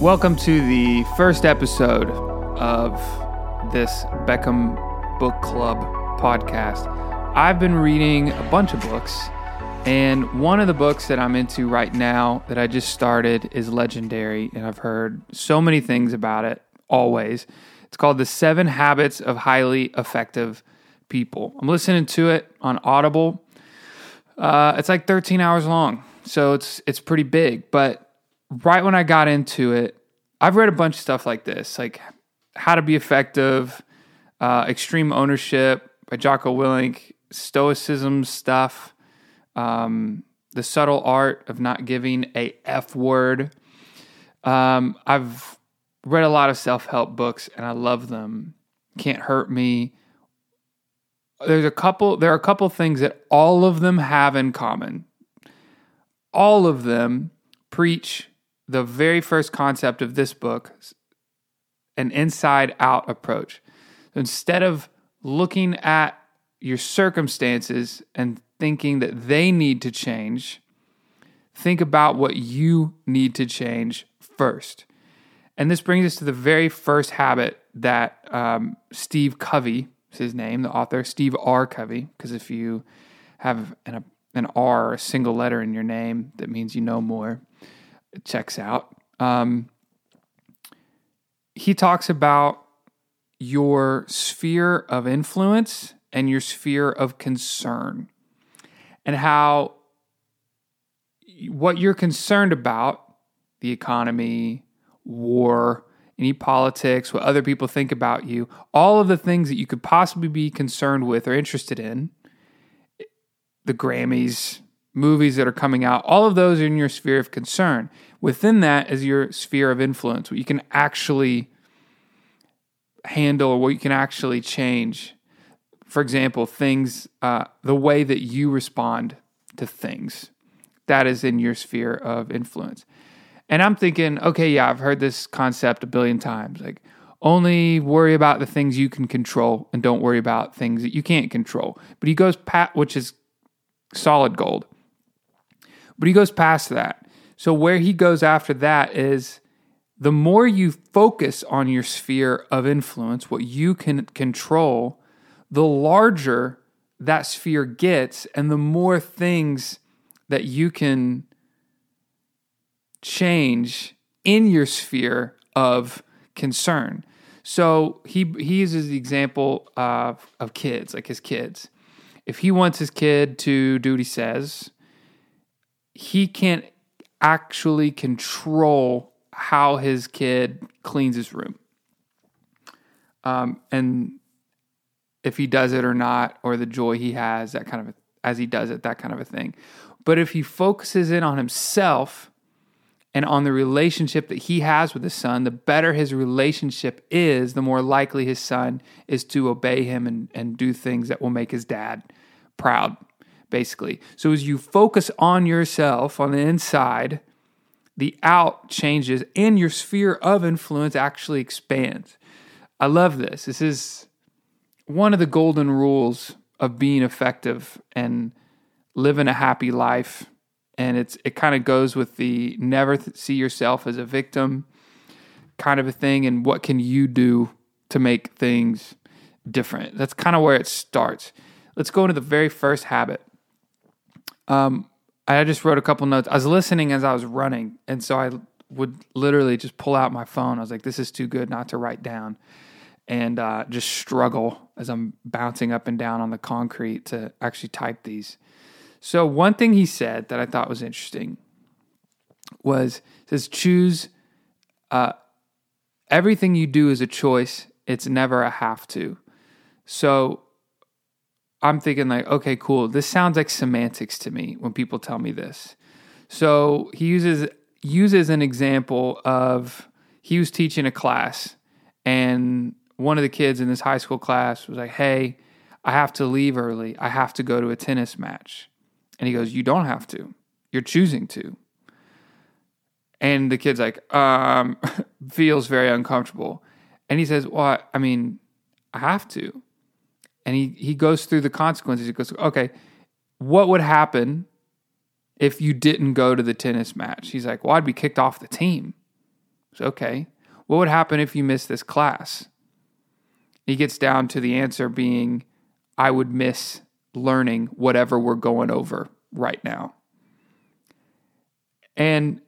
Welcome to the first episode of this Beckham Book Club podcast. I've been reading a bunch of books, and one of the books that I'm into right now that I just started is Legendary, and I've heard so many things about it always. It's called The Seven Habits of Highly Effective People. I'm listening to it on Audible. Uh, it's like 13 hours long, so it's it's pretty big, but right when I got into it, I've read a bunch of stuff like this, like How to Be Effective, uh, Extreme Ownership by Jocko Willink, Stoicism stuff, um, The Subtle Art of Not Giving a F Word. Um, I've read a lot of self help books and I love them. Can't Hurt Me. There's a couple, there are a couple things that all of them have in common. All of them preach the very first concept of this book an inside out approach. So instead of looking at your circumstances and thinking that they need to change, think about what you need to change first. And this brings us to the very first habit that um, Steve Covey, is his name, the author, Steve R. Covey, because if you have an, an R, a single letter in your name, that means you know more checks out. Um, he talks about your sphere of influence and your sphere of concern, and how what you're concerned about the economy, war, any politics, what other people think about you, all of the things that you could possibly be concerned with or interested in, the Grammys, movies that are coming out, all of those are in your sphere of concern. Within that is your sphere of influence, what you can actually handle or what you can actually change. For example, things, uh, the way that you respond to things, that is in your sphere of influence. And I'm thinking, okay, yeah, I've heard this concept a billion times. Like, only worry about the things you can control and don't worry about things that you can't control. But he goes pat, which is solid gold. But he goes past that. So, where he goes after that is the more you focus on your sphere of influence, what you can control, the larger that sphere gets, and the more things that you can change in your sphere of concern. So he he uses the example of of kids, like his kids. If he wants his kid to do what he says, he can't actually control how his kid cleans his room. Um, and if he does it or not, or the joy he has, that kind of, a, as he does it, that kind of a thing. But if he focuses in on himself and on the relationship that he has with his son, the better his relationship is, the more likely his son is to obey him and, and do things that will make his dad proud basically. So as you focus on yourself on the inside, the out changes and your sphere of influence actually expands. I love this. This is one of the golden rules of being effective and living a happy life. And it's it kind of goes with the never th- see yourself as a victim kind of a thing and what can you do to make things different. That's kind of where it starts. Let's go into the very first habit. Um, I just wrote a couple notes. I was listening as I was running, and so I would literally just pull out my phone. I was like, "This is too good not to write down," and uh, just struggle as I'm bouncing up and down on the concrete to actually type these. So one thing he said that I thought was interesting was says choose uh, everything you do is a choice. It's never a have to. So I'm thinking like, okay, cool. This sounds like semantics to me when people tell me this. So he uses uses an example of he was teaching a class and one of the kids in this high school class was like, "Hey, I have to leave early. I have to go to a tennis match." And he goes, "You don't have to. You're choosing to." And the kid's like, um, feels very uncomfortable. And he says, Well, I mean, I have to and he he goes through the consequences. He goes, okay, what would happen if you didn't go to the tennis match? He's like, well, I'd be kicked off the team. So, okay, what would happen if you miss this class? He gets down to the answer being, I would miss learning whatever we're going over right now. And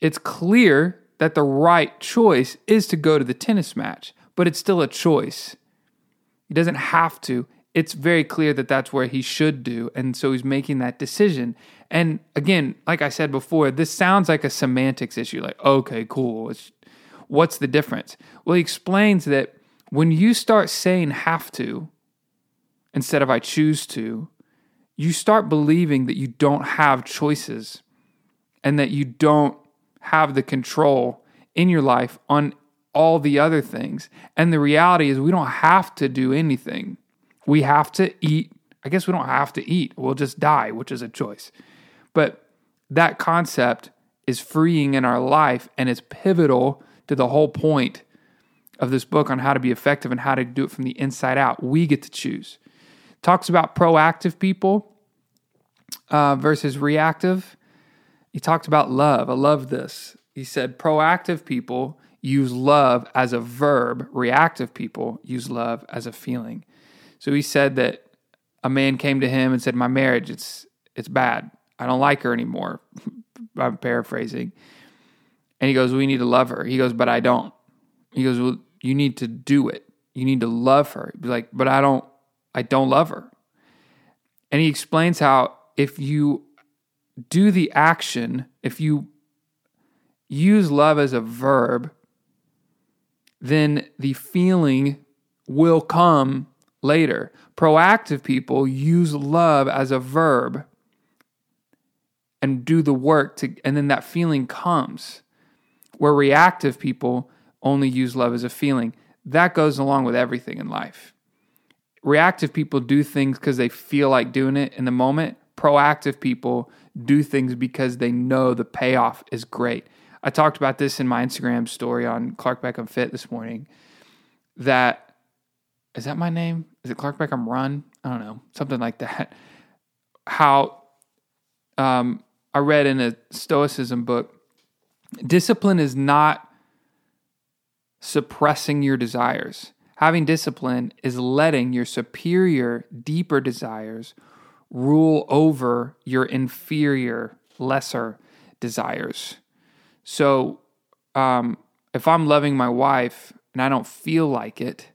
it's clear that the right choice is to go to the tennis match, but it's still a choice. He doesn't have to. It's very clear that that's where he should do. And so he's making that decision. And again, like I said before, this sounds like a semantics issue like, okay, cool. It's, what's the difference? Well, he explains that when you start saying have to instead of I choose to, you start believing that you don't have choices and that you don't have the control in your life on all the other things. And the reality is, we don't have to do anything. We have to eat. I guess we don't have to eat. We'll just die, which is a choice. But that concept is freeing in our life and it's pivotal to the whole point of this book on how to be effective and how to do it from the inside out. We get to choose. Talks about proactive people uh, versus reactive. He talked about love. I love this. He said proactive people use love as a verb, reactive people use love as a feeling. So he said that a man came to him and said, "My marriage, it's it's bad. I don't like her anymore." I'm paraphrasing. And he goes, "We need to love her." He goes, "But I don't." He goes, "Well, you need to do it. You need to love her." He's like, "But I don't I don't love her." And he explains how if you do the action, if you use love as a verb, then the feeling will come later. Proactive people use love as a verb and do the work to and then that feeling comes. Where reactive people only use love as a feeling. That goes along with everything in life. Reactive people do things because they feel like doing it in the moment. Proactive people do things because they know the payoff is great. I talked about this in my Instagram story on Clark Beckham Fit this morning. That is that my name? Is it Clark Beckham Run? I don't know, something like that. How um, I read in a Stoicism book, discipline is not suppressing your desires. Having discipline is letting your superior, deeper desires rule over your inferior, lesser desires. So, um, if I'm loving my wife and I don't feel like it,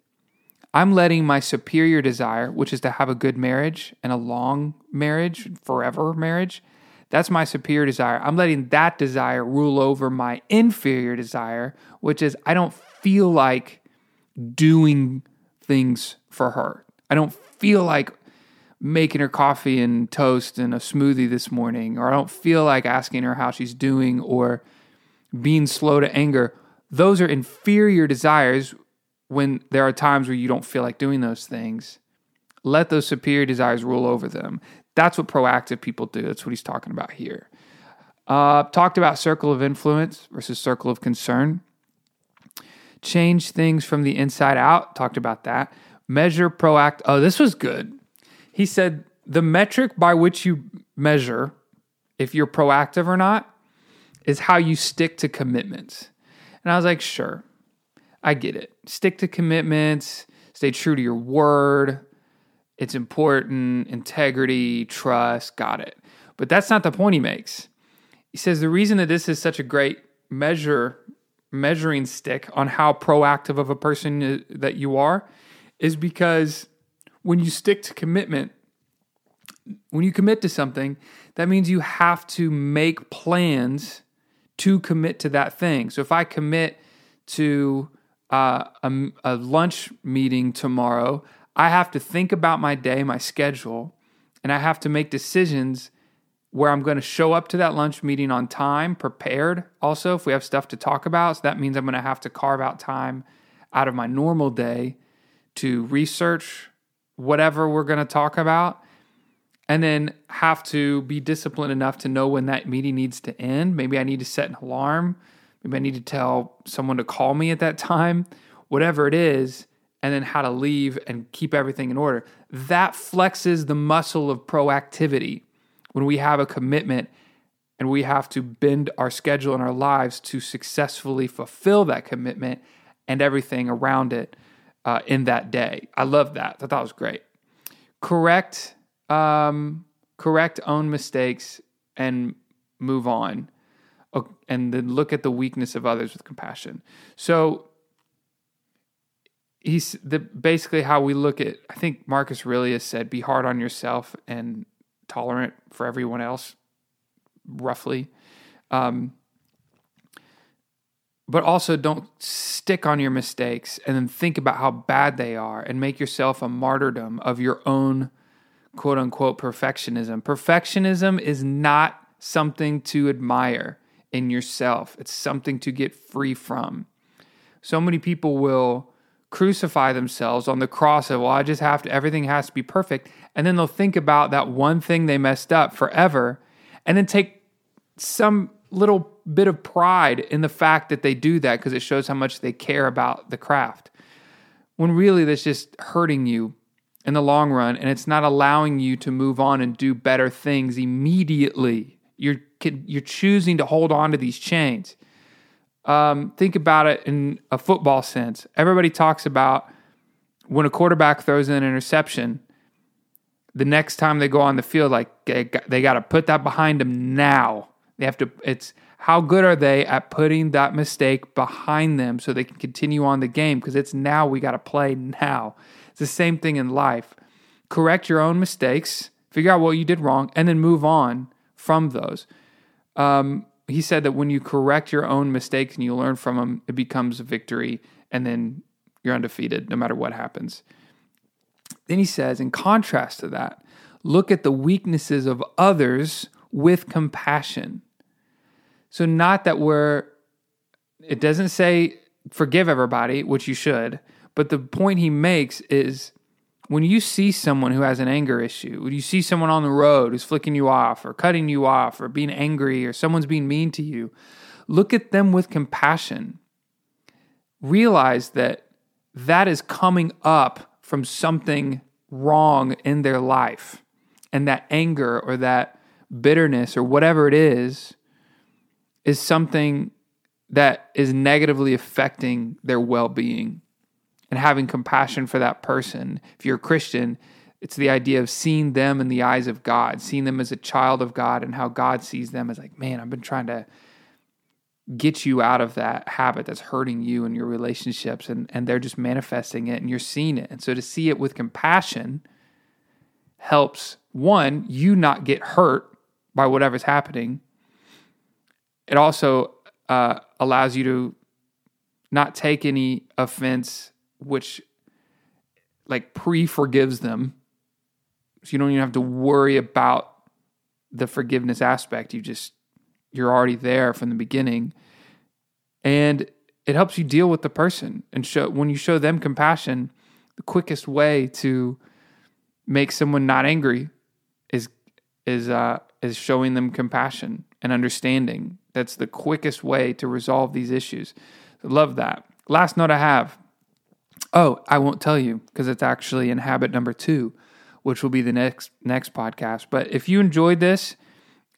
I'm letting my superior desire, which is to have a good marriage and a long marriage, forever marriage, that's my superior desire. I'm letting that desire rule over my inferior desire, which is I don't feel like doing things for her. I don't feel like making her coffee and toast and a smoothie this morning, or I don't feel like asking her how she's doing or being slow to anger, those are inferior desires when there are times where you don't feel like doing those things. Let those superior desires rule over them. That's what proactive people do. That's what he's talking about here. Uh, talked about circle of influence versus circle of concern. Change things from the inside out. Talked about that. Measure proact. Oh, this was good. He said the metric by which you measure if you're proactive or not is how you stick to commitments. And I was like, sure, I get it. Stick to commitments, stay true to your word. It's important, integrity, trust, got it. But that's not the point he makes. He says the reason that this is such a great measure measuring stick on how proactive of a person that you are is because when you stick to commitment, when you commit to something, that means you have to make plans to commit to that thing. So if I commit to uh, a, a lunch meeting tomorrow, I have to think about my day, my schedule, and I have to make decisions where I'm going to show up to that lunch meeting on time, prepared. Also, if we have stuff to talk about, so that means I'm going to have to carve out time out of my normal day to research whatever we're going to talk about and then have to be disciplined enough to know when that meeting needs to end. Maybe I need to set an alarm. Maybe I need to tell someone to call me at that time, whatever it is, and then how to leave and keep everything in order. That flexes the muscle of proactivity when we have a commitment and we have to bend our schedule and our lives to successfully fulfill that commitment and everything around it uh, in that day. I love that. I thought it was great. Correct, um, correct own mistakes and move on, and then look at the weakness of others with compassion. So he's the basically how we look at. I think Marcus Aurelius said, "Be hard on yourself and tolerant for everyone else." Roughly. Um, but also don't stick on your mistakes and then think about how bad they are and make yourself a martyrdom of your own quote unquote perfectionism. Perfectionism is not something to admire in yourself, it's something to get free from. So many people will crucify themselves on the cross of, well, I just have to, everything has to be perfect. And then they'll think about that one thing they messed up forever and then take some little bit of pride in the fact that they do that because it shows how much they care about the craft. When really that's just hurting you in the long run and it's not allowing you to move on and do better things immediately. You're you're choosing to hold on to these chains. Um, think about it in a football sense. Everybody talks about when a quarterback throws an interception, the next time they go on the field, like they, they got to put that behind them now. They have to. It's how good are they at putting that mistake behind them so they can continue on the game? Because it's now we got to play now. It's the same thing in life. Correct your own mistakes, figure out what you did wrong, and then move on from those. Um, he said that when you correct your own mistakes and you learn from them, it becomes a victory, and then you're undefeated no matter what happens. Then he says, in contrast to that, look at the weaknesses of others with compassion. So, not that we're, it doesn't say forgive everybody, which you should, but the point he makes is when you see someone who has an anger issue, when you see someone on the road who's flicking you off or cutting you off or being angry or someone's being mean to you, look at them with compassion. Realize that that is coming up from something wrong in their life. And that anger or that bitterness or whatever it is is something that is negatively affecting their well being and having compassion for that person. If you're a Christian, it's the idea of seeing them in the eyes of God, seeing them as a child of God and how God sees them as like, man, I've been trying to get you out of that habit that's hurting you and your relationships and, and they're just manifesting it and you're seeing it. And so to see it with compassion helps one, you not get hurt by whatever's happening it also uh, allows you to not take any offense, which like pre forgives them. So you don't even have to worry about the forgiveness aspect. You just, you're already there from the beginning. And it helps you deal with the person and show, when you show them compassion, the quickest way to make someone not angry is, is, uh, is showing them compassion and understanding that's the quickest way to resolve these issues. love that. Last note I have. Oh, I won't tell you because it's actually in habit number two, which will be the next next podcast. But if you enjoyed this,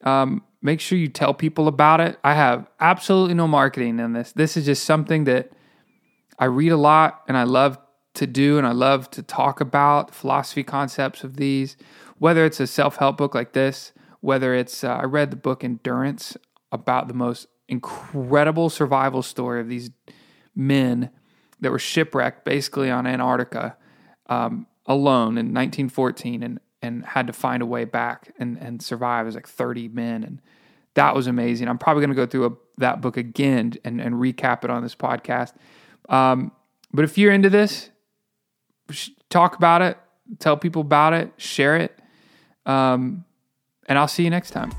um, make sure you tell people about it. I have absolutely no marketing in this. This is just something that I read a lot and I love to do and I love to talk about philosophy concepts of these. Whether it's a self help book like this, whether it's uh, I read the book Endurance about the most incredible survival story of these men that were shipwrecked basically on Antarctica um, alone in 1914 and, and had to find a way back and, and survive as like 30 men. And that was amazing. I'm probably going to go through a, that book again and, and recap it on this podcast. Um, but if you're into this, talk about it, tell people about it, share it. Um, and I'll see you next time.